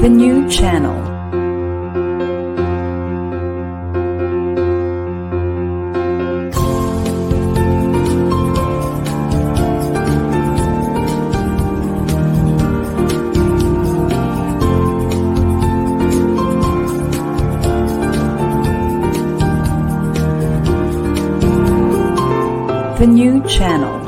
The new channel. The new channel.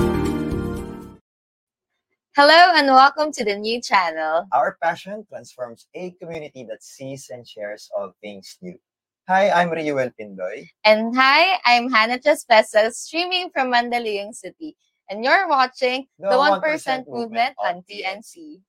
Hello and welcome to the new channel. Our passion transforms a community that sees and shares all things new. Hi, I'm Riuel Pindoy. And hi, I'm Hannah Traspesa, streaming from Mandaluyong City. And you're watching the, The 1% 1% movement on TNC.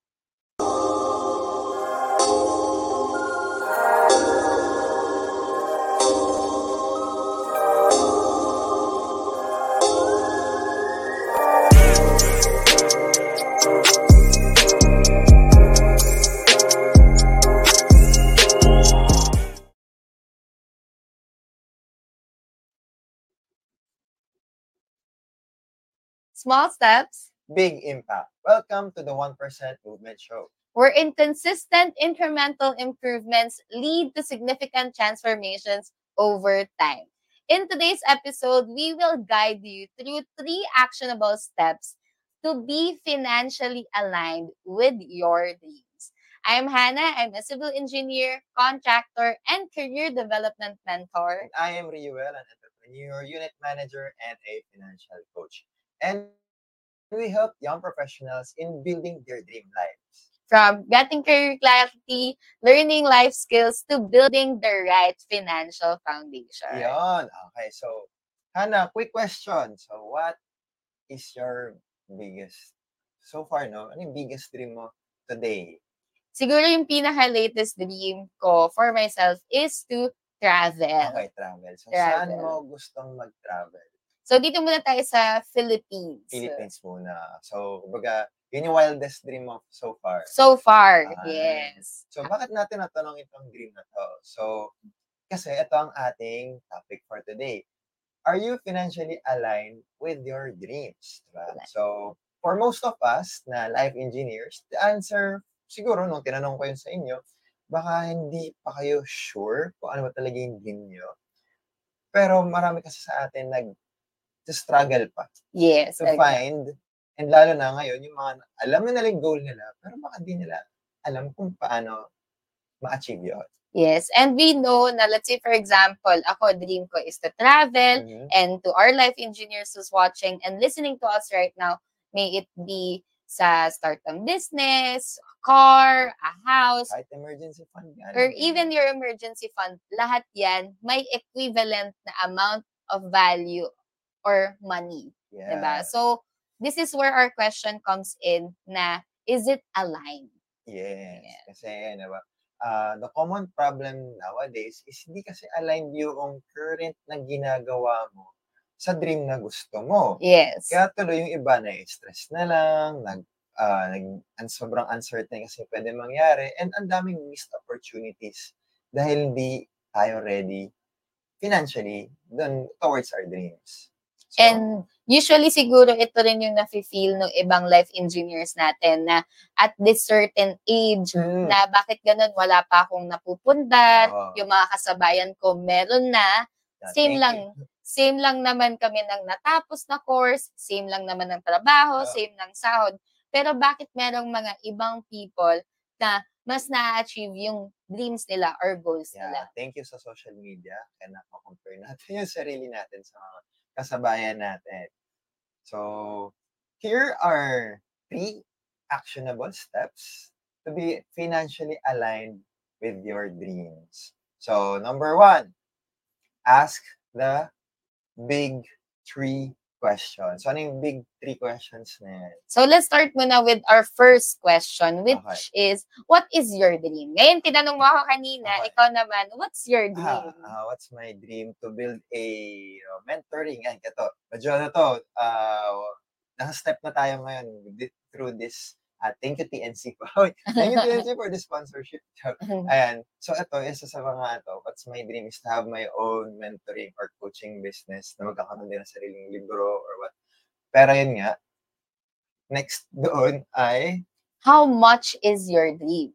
Small steps Big impact. Welcome to the 1% Movement Show. where inconsistent incremental improvements lead to significant transformations over time. In today's episode, we will guide you through three actionable steps to be financially aligned with your dreams. I'm Hannah. I'm a civil engineer, contractor, and career development mentor. And I am Riuel, an entrepreneur, unit manager, and a financial coach. And we help young professionals in building their dream lives. From getting career clarity, learning life skills, to building the right financial foundation. Yon. Okay, so Hannah, quick question. So what is your biggest, so far, no? Ano yung biggest dream mo today? Siguro yung pinaka-latest dream ko for myself is to travel. Okay, travel. So saan Travel. mo gustong mag-travel? So, dito muna tayo sa Philippines. Philippines muna. So, kumbaga, yun yung wildest dream mo so far. So far, Ah. yes. So, bakit natin natanong itong dream na to? So, kasi ito ang ating topic for today. Are you financially aligned with your dreams? Diba? So, for most of us na life engineers, the answer, siguro nung tinanong ko yun sa inyo, baka hindi pa kayo sure kung ano ba talaga yung dream nyo. Pero marami kasi sa atin nag struggle pa Yes. to agree. find, and lalo na ngayon, yung mga alam na nila yung goal nila, pero baka di nila alam kung paano ma-achieve yun. Yes. And we know na, let's say, for example, ako, dream ko is to travel. Mhm. And to our life engineers who's watching and listening to us right now, may it be sa start ng business, car, a house, Kahit emergency fund nga. or even your emergency fund, lahat yan may equivalent na amount of value or money. Yeah. Diba? So, this is where our question comes in na, is it aligned? Yes. Yeah. Kasi, diba, ah, the common problem nowadays is hindi kasi aligned yung current na ginagawa mo sa dream na gusto mo. Yes. Kaya tuloy yung iba na stress na lang, nag, ah, nag, an, sobrang uncertain kasi pwede mangyari, and ang daming missed opportunities dahil hindi tayo ready financially dun towards our dreams. And usually siguro ito rin yung nafe-feel ng ibang life engineers natin na at this certain age mm, na bakit ganun wala pa akong napupundar, Oo. yung mga kasabayan ko meron na, yeah, same lang. you. same lang naman kami ng natapos na course, same lang naman ng trabaho, Oo. same ng sahod. Pero bakit merong mga ibang people na mas na-achieve yung dreams nila or goals Yeah, nila? thank you sa social media. Kaya nakakompare natin yung sarili natin sa mga kasabayan natin. So, here are three actionable steps to be financially aligned with your dreams. So, number one, ask the big three question. So, ano yung big three questions na yan? So let's start muna with our first question, which is, what is your dream? Ngayon, tinanong mo ako kanina, Okay. ikaw naman, what's your dream? Ah, ah, what's my dream? To build a uh, mentoring. Yan, ito. Medyo ano to, uh, nasa step na tayo ngayon through this uh, thank you TNC po. thank you TNC for the sponsorship. Ayan. So ito, isa sa mga ito, what's my dream is to have my own mentoring or coaching business na magkakaroon din ng sariling libro or what. Pero yun nga, next doon ay, How much is your dream?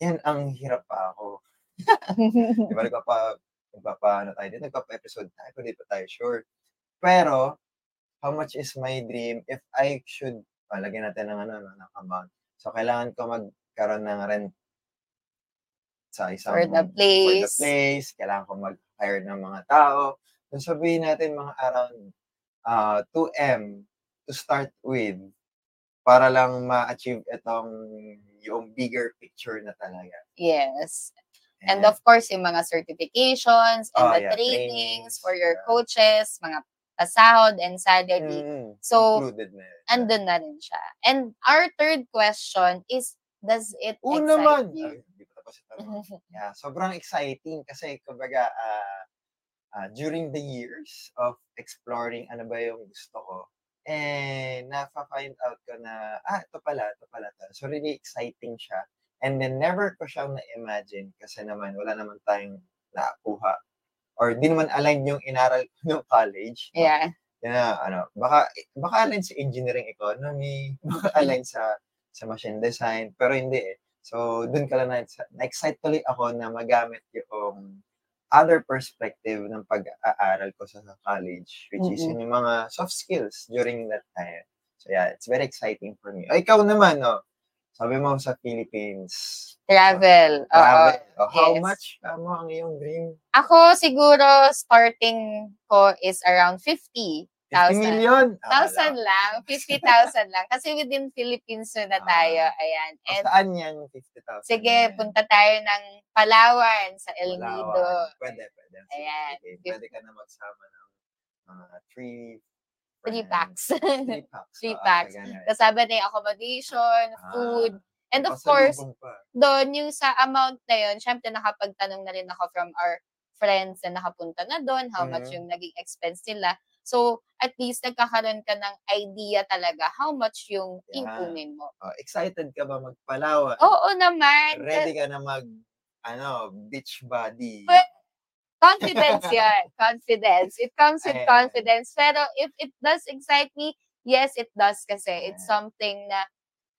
yan ang hirap pa ako. Di ba, nagpapa, nagpapa, ano tayo din, nagpapa-episode tayo, kung di pa tayo sure. Pero, how much is my dream if I should, ah, lagyan natin ng ano, no, ng amount. So, kailangan ko magkaroon ng rent sa isang For the for the place. place, kailangan ko mag-hire ng mga tao. So, sabihin natin mga around uh, 2M to start with para lang ma-achieve itong yung bigger picture na talaga. Yes. And Ayan. of course, yung mga certifications and Oh, the yeah, trainings trainings, for your yeah. coaches, mga pasahod and salary. Mm, So, included na yun. andun na rin siya. And our third question is, does it Oo excite naman! you? Hindi tapos ito. Yeah, sobrang exciting kasi kumbaga ah, ah, during the years of exploring ano ba yung gusto ko, eh, na-find out ko na, ah, ito pala, ito pala to. So, really exciting siya. And then, never ko siyang na-imagine kasi naman, wala naman tayong nakuha. Or di naman aligned yung inaral ko ng college. yeah. Na, ano, baka, baka align sa engineering economy, baka align sa, sa machine design, pero hindi eh. So, dun ka lang na, na-excite tuloy ako na magamit yung other perspective ng pag-aaral ko sa college, which is Mm-mm. yun yung mga soft skills during that time. So, yeah, it's very exciting for me. Ikaw naman, no? Sabi mo sa Philippines. Travel. Oo. Travel. Oh, how yes. much uh, mo ang iyong dream? Ako siguro starting ko is around 50,000. 50 million? Ah, Thousand wala. lang, 50,000 lang. Kasi within Philippines na tayo. Ah. Ayan. O, And saan yan 50,000? sige, yan? punta tayo ng Palawan sa El. Nido. Pwede, pwede. Ayan. sige. Pwede ka na magsama ng mga three Three packs. Three packs. Three packs. na yung accommodation, Ah, food, and of course, pasalubong pa. doon, yung sa amount na yun, syempre nakapagtanong na rin ako from our friends na nakapunta na doon, how much Mhm. yung naging expense nila. So, at least nagkakaroon ka ng idea talaga how much yung Yeah. ipunin mo. Oh, excited ka ba magpalawan? Oo naman. Ready ka na mag ano, beach body. Pwe- Confidence yan. Confidence. It comes with confidence. Pero if it does excite me, yes, it does kasi. It's something na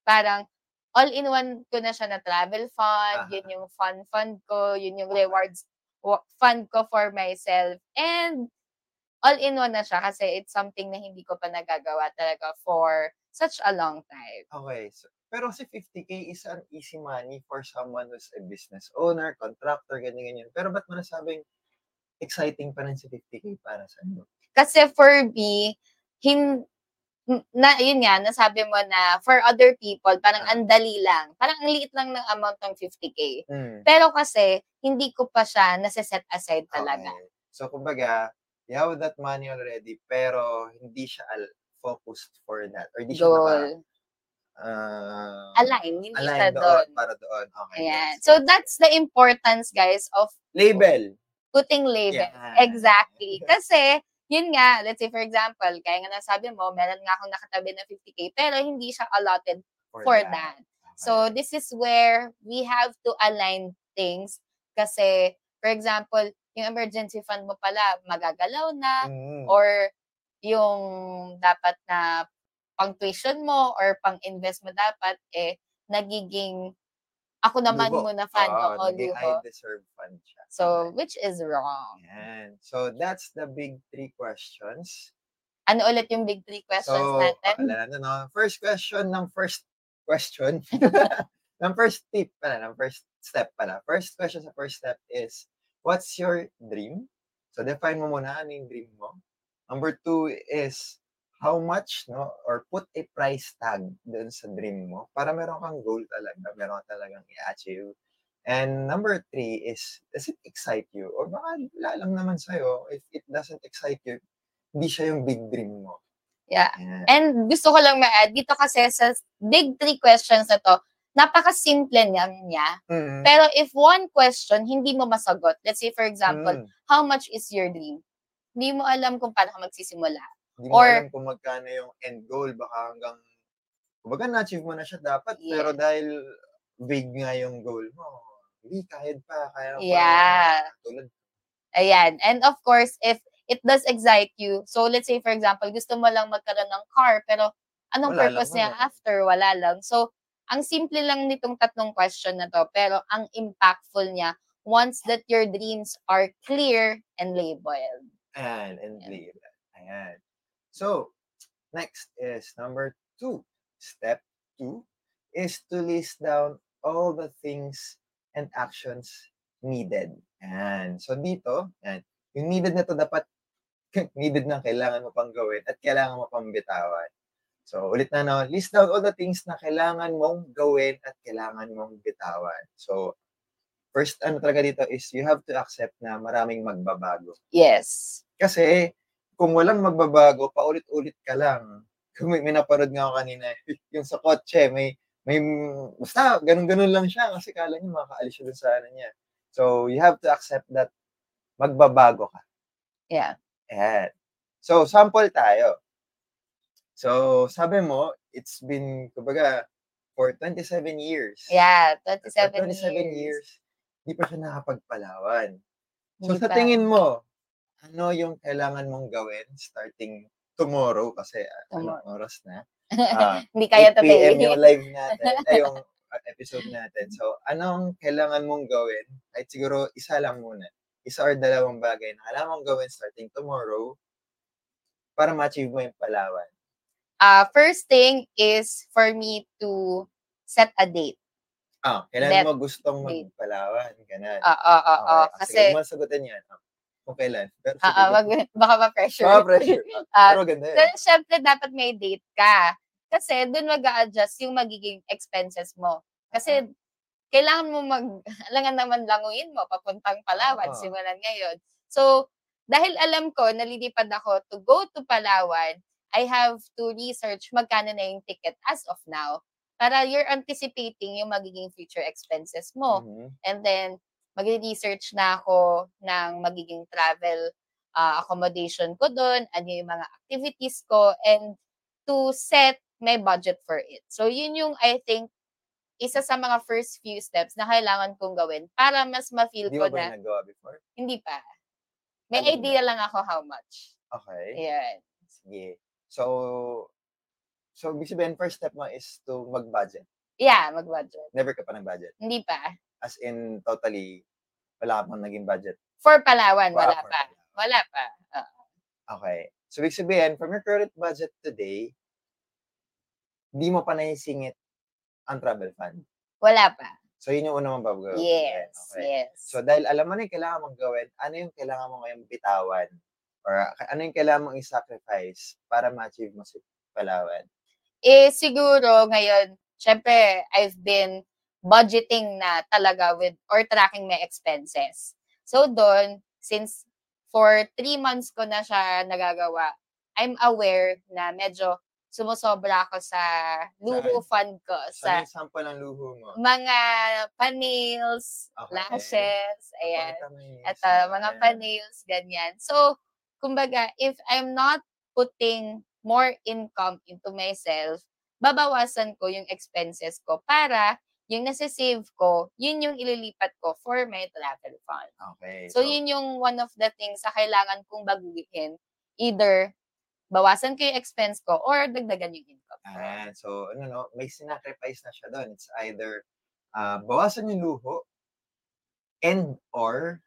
parang all-in-one ko na siya na travel fund. Yun yung fun fund ko. Yun yung rewards wa- fund ko for myself. And all-in-one na siya kasi it's something na hindi ko pa nagagawa talaga for such a long time. Okay. So, pero si 50k is an easy money for someone who's a business owner, contractor, ganyan-ganyan. Pero ba't mo nasabing exciting pa rin si 50k para sa iyo? Kasi for me, hin, n- na, yun nga, nasabi mo na for other people, parang Ah. ang dali lang. Parang ang liit lang ng amount ng 50K. Hmm. Pero kasi, hindi ko pa siya nasa-set aside talaga. Okay. So, kumbaga, you have that money already, pero hindi siya al- focused for that. Or hindi siya naka, Goal. ah, Align, hindi siya align doon. doon, para doon. Okay. Ayan. yes, So, that's the importance, guys, of label. Putting label. Yan. Exactly. Kasi, yun nga, let's say for example, kaya nga nasabi mo, meron nga akong nakatabi na 50K, pero hindi siya allotted for that. So, this is where we have to align things. Kasi, for example, yung emergency fund mo pala, magagalaw na, Mm. or yung dapat na pang tuition mo or pang invest mo dapat, eh, nagiging ako naman Luho. muna fan Oo, o naging luho. I deserve fund siya. So, which is wrong. Yan. So, that's the big three questions. Ano ulit yung big three questions So, natin? alam na, no? First question ng first question. ng first tip pala, ng first step pala. First question sa first step is, what's your dream? So, define mo muna ano yung dream mo. Number two is, how much, no? Or put a price tag dun sa dream mo para meron kang goal talaga, meron ka talagang i-achieve. And number three is, does it excite you? Or baka wala lang naman sa'yo, if it doesn't excite you, hindi siya yung big dream mo. Yeah. Ayan. And gusto ko lang ma-add, dito kasi sa big three questions na to, napaka-simple niya niya. Mm. Pero if one question, hindi mo masagot, let's say for example, Mm. how much is your dream? Hindi mo alam kung paano ka magsisimula. Hindi mo or- alam kung magkano yung end goal. Baka hanggang, kumbaga na-achieve mo na siya dapat. Pero Yes. dahil vague nga yung goal mo, hindi, kahit pa. Kaya pa. Yeah. Tulad. Ayan. And of course, if it does excite you, so let's say for example, gusto mo lang magkaroon ng car, pero anong Wala purpose niya wala. after? Wala lang. So, ang simple lang nitong tatlong question na to, pero ang impactful niya once that your dreams are clear and labeled. Ayan, and leave. Ayan. So, next is number two. Step two is to list down all the things and actions needed. Ayan. So, dito, ayan, yung needed na to dapat needed na kailangan mo pang gawin at kailangan mo pang bitawan. So, ulit na no, list down all the things na kailangan mong gawin at kailangan mong bitawan. So, first ano talaga dito is you have to accept na maraming magbabago. Yes. Kasi kung walang magbabago, paulit-ulit ka lang. Kung may, may napanood nga ako kanina, yung sa kotse, may, may, basta, ganun-ganun lang siya kasi kala niya makakaalis siya dun sa ano niya. So, you have to accept that magbabago ka. Yeah. Ayan. So, sample tayo. So, sabi mo, it's been, kumbaga, for 27 years. Yeah, For 27, 27 years. years, hindi pa siya nakapagpalawan. So, Hindi sa pa. tingin mo, ano yung kailangan mong gawin starting tomorrow kasi ah, anong oras na? Ah, Hindi kaya 8 p.m. yung live natin, ay yung ah, episode natin. So, anong kailangan mong gawin? Kahit siguro isa lang muna. Isa or dalawang bagay na kailangan mong gawin starting tomorrow para ma-achieve mo yung palawan. Uh, first thing is for me to set a date. Ah, kailan Let mo gustong magpalawan? Ganun. Oo, oo, oo. Okay. Ah, Kasi, Sige, huwag mo sagutin yan. Ah, Kung kailan. Pero ah, sige, ah, go. wag, baka ma-pressure. Ah, pressure. Ah, Pero ganda yun. Pero syempre, dapat may date ka. Kasi doon mag adjust yung magiging expenses mo. Kasi kailangan mo mag, alangan naman languin mo, papuntang Palawan, Oo. simulan ngayon. So, dahil alam ko, nalilipad ako to go to Palawan, I have to research magkano na yung ticket as of now para you're anticipating yung magiging future expenses mo. Mhm. And then, magre-research na ako ng magiging travel ah, accommodation ko doon, ano yung mga activities ko, and to set my budget for it. So, yun yung, I think, isa sa mga first few steps na kailangan kong gawin para mas ma-feel Di ko ba na, nagawa before? hindi pa. May Ano idea lang ako how much. Okay. Ayan. Sige. So, so ibig sabihin, first step mo is to mag-budget. Yeah, mag-budget. Never ka pa nag-budget. Hindi pa. As in, totally, wala pang naging budget. For Palawan, wala for pa. Palawan. Wala pa. Oo. Okay. So, ibig sabihin, from your current budget today, di mo pa naisingit ang travel fund. wala pa. So, yun yung una mong babago. Yes, Okay. yes. So, dahil alam mo na yung kailangan mong gawin, ano yung kailangan mo ngayong bitawan? Or ano yung kailangan mong i-sacrifice para ma-achieve mo si Palawan? Eh, siguro ngayon, syempre, I've been budgeting na talaga with or tracking my expenses. So, doon, since for three months ko na siya nagagawa, I'm aware na medyo sumusobra ako sa luho fund ko, Saan sa yung sample ng luho mo? mga pa-nails, Okay. lashes, ayan. Papakita mo yung At ah, mo. mga Ayan. pa-nails, ganyan. So, kumbaga, if I'm not putting more income into myself, babawasan ko yung expenses ko para yung nasa-save ko, yun yung ililipat ko for my travel fund. Okay. So, yun yung one of the things sa kailangan kong baguhin. Either bawasan ko yung expense ko or dagdagan yung income ko. Ayan. So, ano no, may sinacrifice na siya doon. It's either ah, bawasan yung luho and or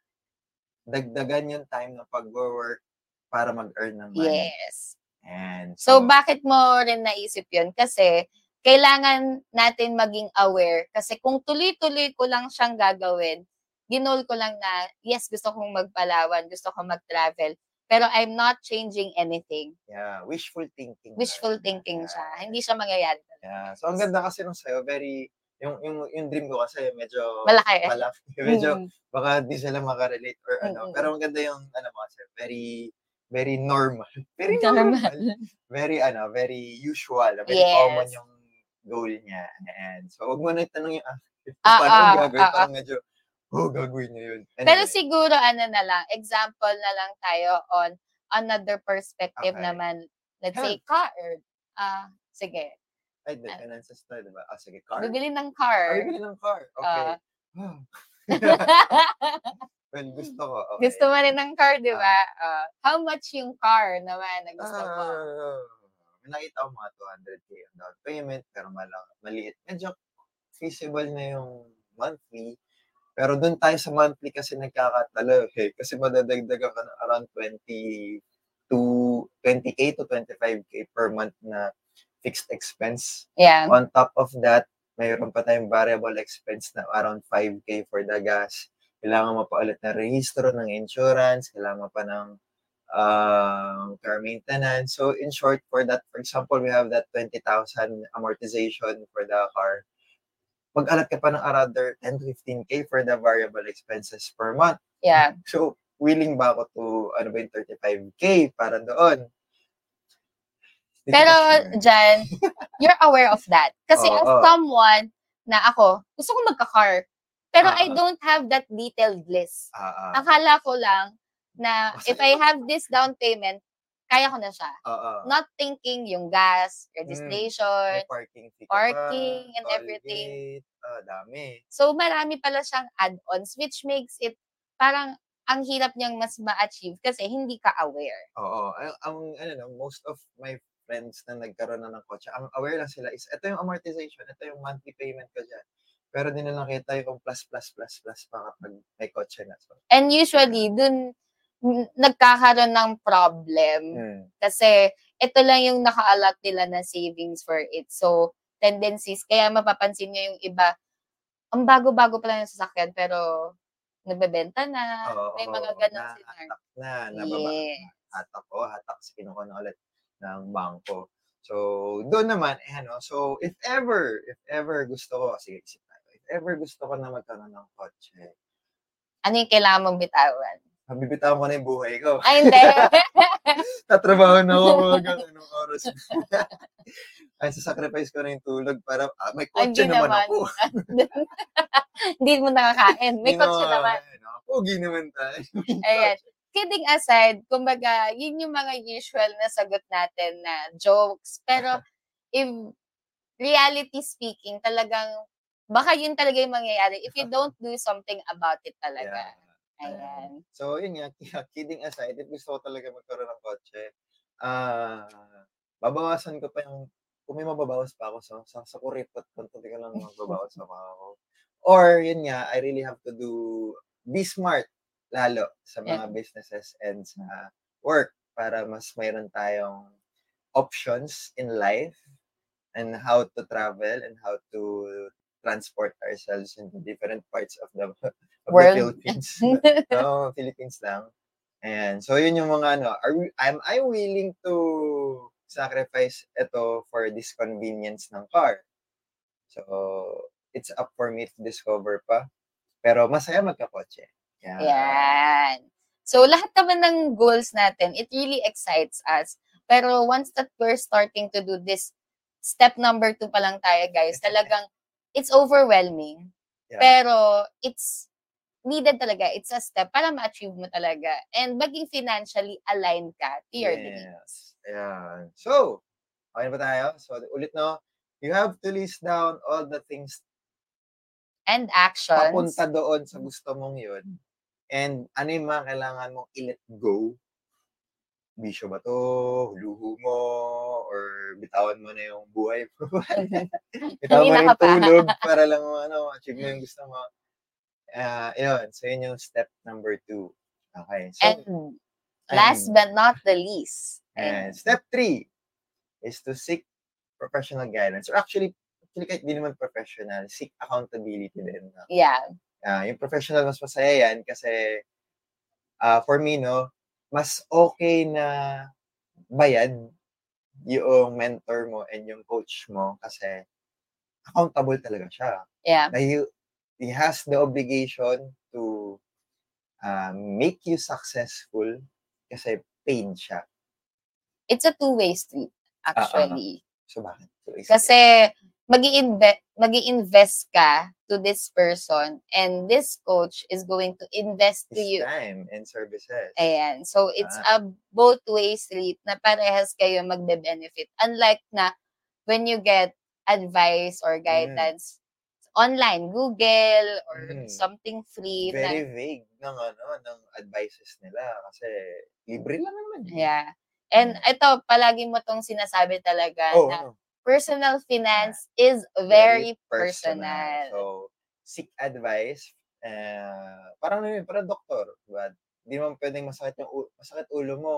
dagdagan yung time ng pag-work para mag-earn ng money. Yes. And So, bakit mo rin naisip yun? Kasi, kailangan natin maging aware. Kasi kung tuloy-tuloy ko lang siyang gagawin, ginol ko lang na, yes, gusto kong magpalawan, gusto kong mag-travel, pero I'm not changing anything. yeah, wishful thinking. Wishful thinking Yeah. siya. Hindi siya mangyayari. Yeah. So, ang ganda kasi nung sa'yo, very, yung, yung, yung dream ko kasi medyo Malaki. malaki. medyo, Mm. baka di sila makarelate or ano. Mm-mm. Pero ang ganda yung, ano mo kasi, very, very normal. Very Normal. normal. Very, ano, very usual. Very common Yes. yung goal niya. And so, huwag mo na itanong yung, ah, Ah, paano ah, gagawin? ah, ah. Parang medyo, oh, gagawin niya yun. Pero Anyway, siguro ano na lang, example na lang tayo on another perspective Okay. naman. Let's say car. Ah, sige. ay, the ano? finances na, di ba? Ah, sige, car. Bibili ng car. bili ng car. Okay. Ah. well, gusto ko. Okay. Gusto mo rin ng car, di ba? Ah, how much yung car naman na gusto mo? Nakita ko mga 200k ang down payment, pero malang, maliit. Medyo feasible na yung monthly. Pero doon tayo sa monthly kasi nagkakatalo eh. Kasi madadagdagan ka ng around 20 to 20k to 25k per month na fixed expense. Yeah. On top of that, mayroon pa tayong variable expense na around 5k for the gas. Kailangan mo pa ulit ng rehistro ng insurance, kailangan mo pa ng um, car maintenance. So in short, for that, for example, we have that 20,000 amortization for the car. Mag-alat ka pa ng another 10 to 15k for the variable expenses per month. Yeah. So, willing ba ako to, ano ba yung 35k para doon? Pero sure. Jan, you're aware of that. Kasi Oo, as oo. someone na ako, gusto ko magka-car. Pero I Ah. don't have that detailed list. Ah. Akala ko lang na Kasi- if I have this down payment, kaya ko na siya. Oo. Not thinking yung gas, May registration. parking fee ka parking pa, and everything. gate, ah, dami. So marami pala siyang add-ons which makes it parang ang hirap niyang mas ma-achieve kasi hindi ka aware. Oo. Ang, ang ano no, most of my friends na nagkaroon na ng kotse, ang aware lang sila is, ito yung amortization, ito yung monthly payment ko dyan. Pero di na nakita yung plus, plus, plus, plus pa kapag may kotse na. So, And usually, dun nagkakaroon ng problem. hmm. Kasi ito lang yung naka-allot nila na savings for it. So, tendencies. Kaya mapapansin nyo yung iba, ang bago-bago pa lang yung sasakyan, pero nabebenta na. Oo, May mga ganun na- scenario. na, nababa. Yeah. Hatak ko, hatak sa kinuha na ulit ng bangko. So, doon naman, eh, ano, so, if ever, if ever gusto ko, sige, isip tayo, if ever gusto ko na magkaroon ng kotse, Ano yung kailangan mong bitawan? Mabibitawan ko na yung buhay ko. Ay, hindi. Tatrabaho na ako mga ganun oras. Ay, sasacrifice ko na yung tulog para, ah, may Ay, kotse naman, naman. ako. Hindi mo nakakain. May kotse naman, Pogi naman tayo. Ayan. Kidding aside, kumbaga, yun yung mga usual na sagot natin na jokes. Pero, if reality speaking, talagang, baka yun talaga yung mangyayari if you don't do something about it talaga. Yeah. Ayan. So, yun nga, kidding aside, if gusto ko talaga magkaroon ng kotse, ah, babawasan ko pa yung, kung may mababawas pa ako sa, sa, sa kuripot, konti ka lang magbabawas pa ako. Or, yun nga, I really have to do, be smart, lalo, sa mga businesses and sa work, para mas mayroon tayong options in life and how to travel and how to transport ourselves into different parts of the, of the World. Philippines. No, Philippines lang. And so yun yung mga ano, are we, am I willing to sacrifice ito for this convenience ng car? So it's up for me to discover pa. Pero masaya magkakotse. Yeah. Yan. So, lahat naman ng goals natin, it really excites us. Pero once that we're starting to do this, step number two pa lang tayo, guys, talagang, it's overwhelming. Yeah. Pero, it's needed talaga. It's a step para ma-achieve mo talaga. And maging financially aligned ka to your. Yes. Ayan. So, okay na ba tayo? So, ulit no, you have to list down all the things And actions. papunta doon sa gusto mong yun. And ano yung mga kailangan mong i-let go? Bisyo ba to? Luho mo? Or bitawan mo na yung buhay mo? bitawan mo yung tulog para lang ano, achieve mo yung gusto mo. Ah, yun. So, yun yung step number two. Okay. So, And last and- but not the least. And step three is to seek professional guidance. Or actually, actually kahit di naman professional, seek accountability din. no? Yeah. Ah, yung professional, mas masaya yan kasi ah, for me, no, mas okay na bayad yung mentor mo and yung coach mo kasi accountable talaga siya. Yeah. Na he, he has the obligation to uh, make you successful kasi paid siya. It's a two-way street, actually. So, bakit? So, isa- Kasi mag-i-invest ka to this person and this coach is going to invest to his you. time and services. Ayan. So, it's Ah. a both way street na parehas kayo magbe-benefit. Unlike na when you get advice or guidance online, Google or Mm. something free. Very na, vague ng ano, ng advices nila kasi libre lang naman. yeah. And ito, palagi mo tong sinasabi talaga Oh, na ano, personal finance is very personal. So, seek advice. Uh, parang ano yun, parang doktor. Diba? Hindi mo pwedeng masakit yung masakit ulo mo.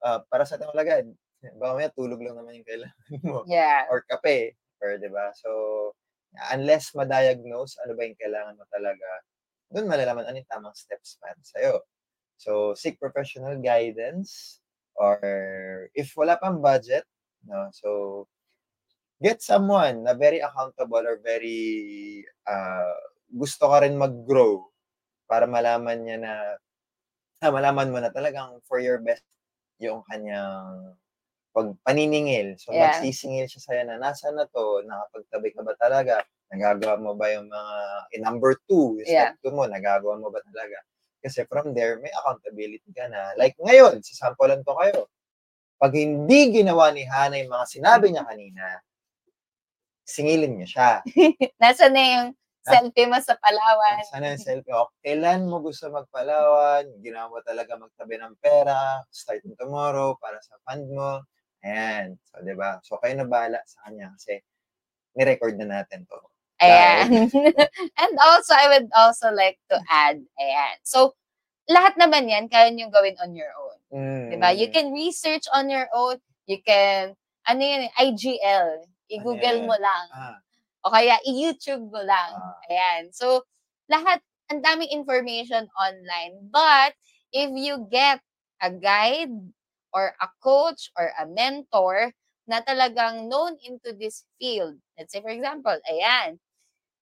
Ah, para sa ating alagad. Baka may tulog lang naman yung kailangan mo. yeah. Or kape. Or, di ba? So, unless ma-diagnose ano ba yung kailangan mo talaga, doon malalaman ano yung tamang steps para sa'yo. So, seek professional guidance or if wala pang budget, no, so get someone na very accountable or very uh, gusto ka rin mag-grow para malaman niya na ah, malaman mo na talagang for your best yung kanyang pag paniningil. So, Yeah. magsisingil siya sa'yo na nasa na to, nakapagtabi ka ba talaga? Nagagawa mo ba yung mga, in number two, yung Yeah. step two mo, nagagawa mo ba talaga? Kasi from there, may accountability ka na. Like ngayon, sasampulan ko kayo. Pag hindi ginawa ni Hana yung mga sinabi niya kanina, singilin niya siya. Nasaan na yung selfie mo sa Palawan? Sana yung selfie. O, kailan mo gusto magpalawan? Ginawa mo talaga magtabi ng pera, starting tomorrow, para sa fund mo. Ayan. So, di ba? So, kayo na bahala sa kanya kasi ni-record na natin to. Ayan. And also, I would also like to add, ayan. So, lahat naman yan, kaya nyo gawin on your own. Mm. Diba? You can research on your own. You can, ano yun, IGL. I-google mo lang. Ah, O kaya, i-YouTube mo lang. Ah. Ayan. So, lahat, ang daming information online. But, if you get a guide or a coach or a mentor na talagang known into this field. Let's say, for example, ayan,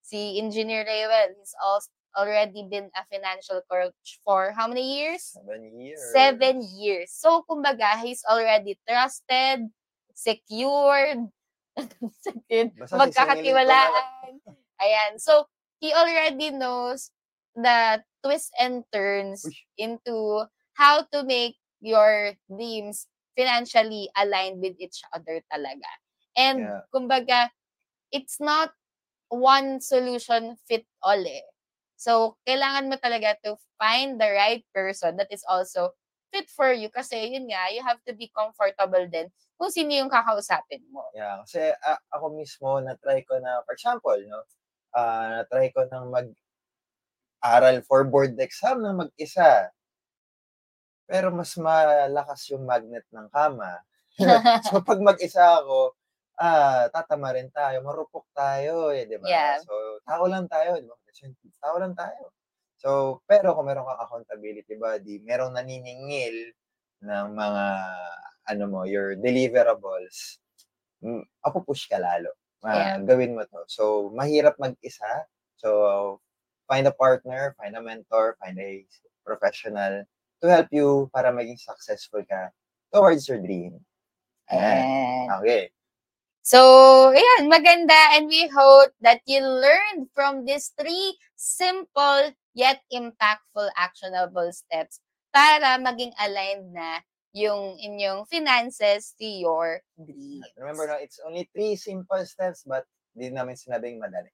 si Engineer Raywell, he's also already been a financial coach for how many years? seven years. Seven years. So, kumbaga, he's already trusted, secured, magkakatiwalaan. Ayan. So, he already knows the twists and turns Uy. into how to make your dreams financially aligned with each other talaga. And, Yeah. kumbaga, it's not one solution fit all eh. So, kailangan mo talaga to find the right person that is also fit for you kasi yun nga, you have to be comfortable din kung sino yung kakausapin mo. Yeah, kasi a- ako mismo na-try ko na, for example, no, ah na-try ko nang mag-aral for board exam ng mag-isa. Pero mas malakas yung magnet ng kama. so pag mag-isa ako, ah, tatama rin tayo, marupok tayo eh, di ba? Yeah. So, tao lang tayo, di ba? Tao lang tayo. So, pero kung meron kang accountability body, merong naniningil ng mga, ano mo, your deliverables, mm, push ka lalo. Ah, Yeah. Gawin mo to. So, mahirap mag-isa. So, find a partner, find a mentor, find a professional to help you para maging successful ka towards your dream. Ayan. Ayan. Okay. So, ayan, maganda. And we hope that you learned from these three simple yet impactful actionable steps para maging aligned na yung inyong finances to your dreams. Remember, no, it's only three simple steps but di namin sinabing madali.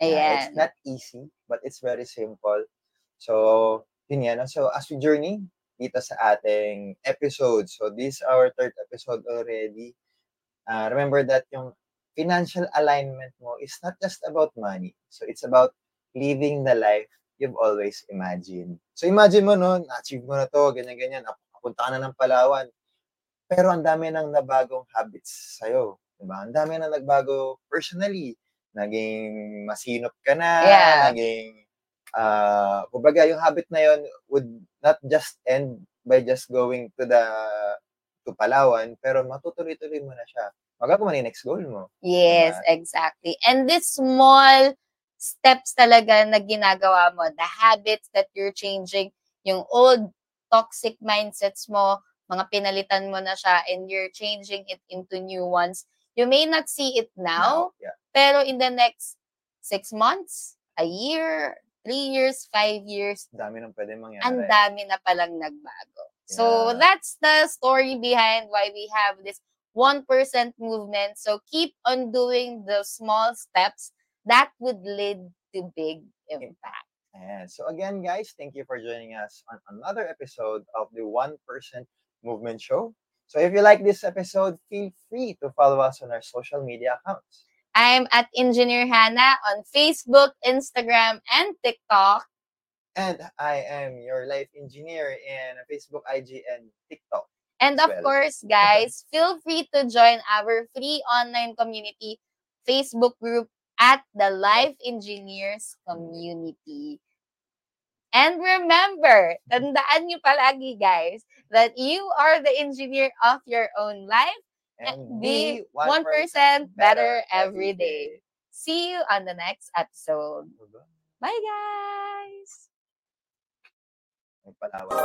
Uh, Ayan. it's not easy, but it's very simple. So, yun yan. no? So, as we journey dito sa ating episode, so this is our third episode already. Uh, remember that yung financial alignment mo is not just about money. So, it's about living the life you've always imagined. So, imagine mo, no, na-achieve mo na to, ganyan-ganyan, napunta ka na ng Palawan. Pero ang dami nang nabagong habits sa'yo. Diba? Ang dami nang nagbago personally. Naging masinop ka na, Yeah. naging, ah, kumbaga yung habit na yon would not just end by just going to the to Palawan, pero matutuloy-tuloy mo na siya. Magagawa mo na yung next goal mo. Yes, Diba? exactly. And these small steps talaga na ginagawa mo, the habits that you're changing, yung old toxic mindsets mo, mga pinalitan mo na siya and you're changing it into new ones. You may not see it now, Yeah. pero in the next six months, a year, three years, five years, Dami nang pwede mangyari. ang dami na palang nagbago. So Yeah. that's the story behind why we have this 1% movement. So keep on doing the small steps that would lead to big impact. And so again, guys, thank you for joining us on another episode of the One Person Movement Show. So if you like this episode, feel free to follow us on our social media accounts. I'm at Engineer Hannah on Facebook, Instagram, and TikTok. And I am your life engineer in Facebook, IG, and TikTok. And of well. course, guys, feel free to join our free online community Facebook group at the Life Engineers Community. And remember, tandaan nyo palagi, guys, that you are the engineer of your own life. And Be be 1% better every day. See you on the next episode. Bye, guys! May palawan.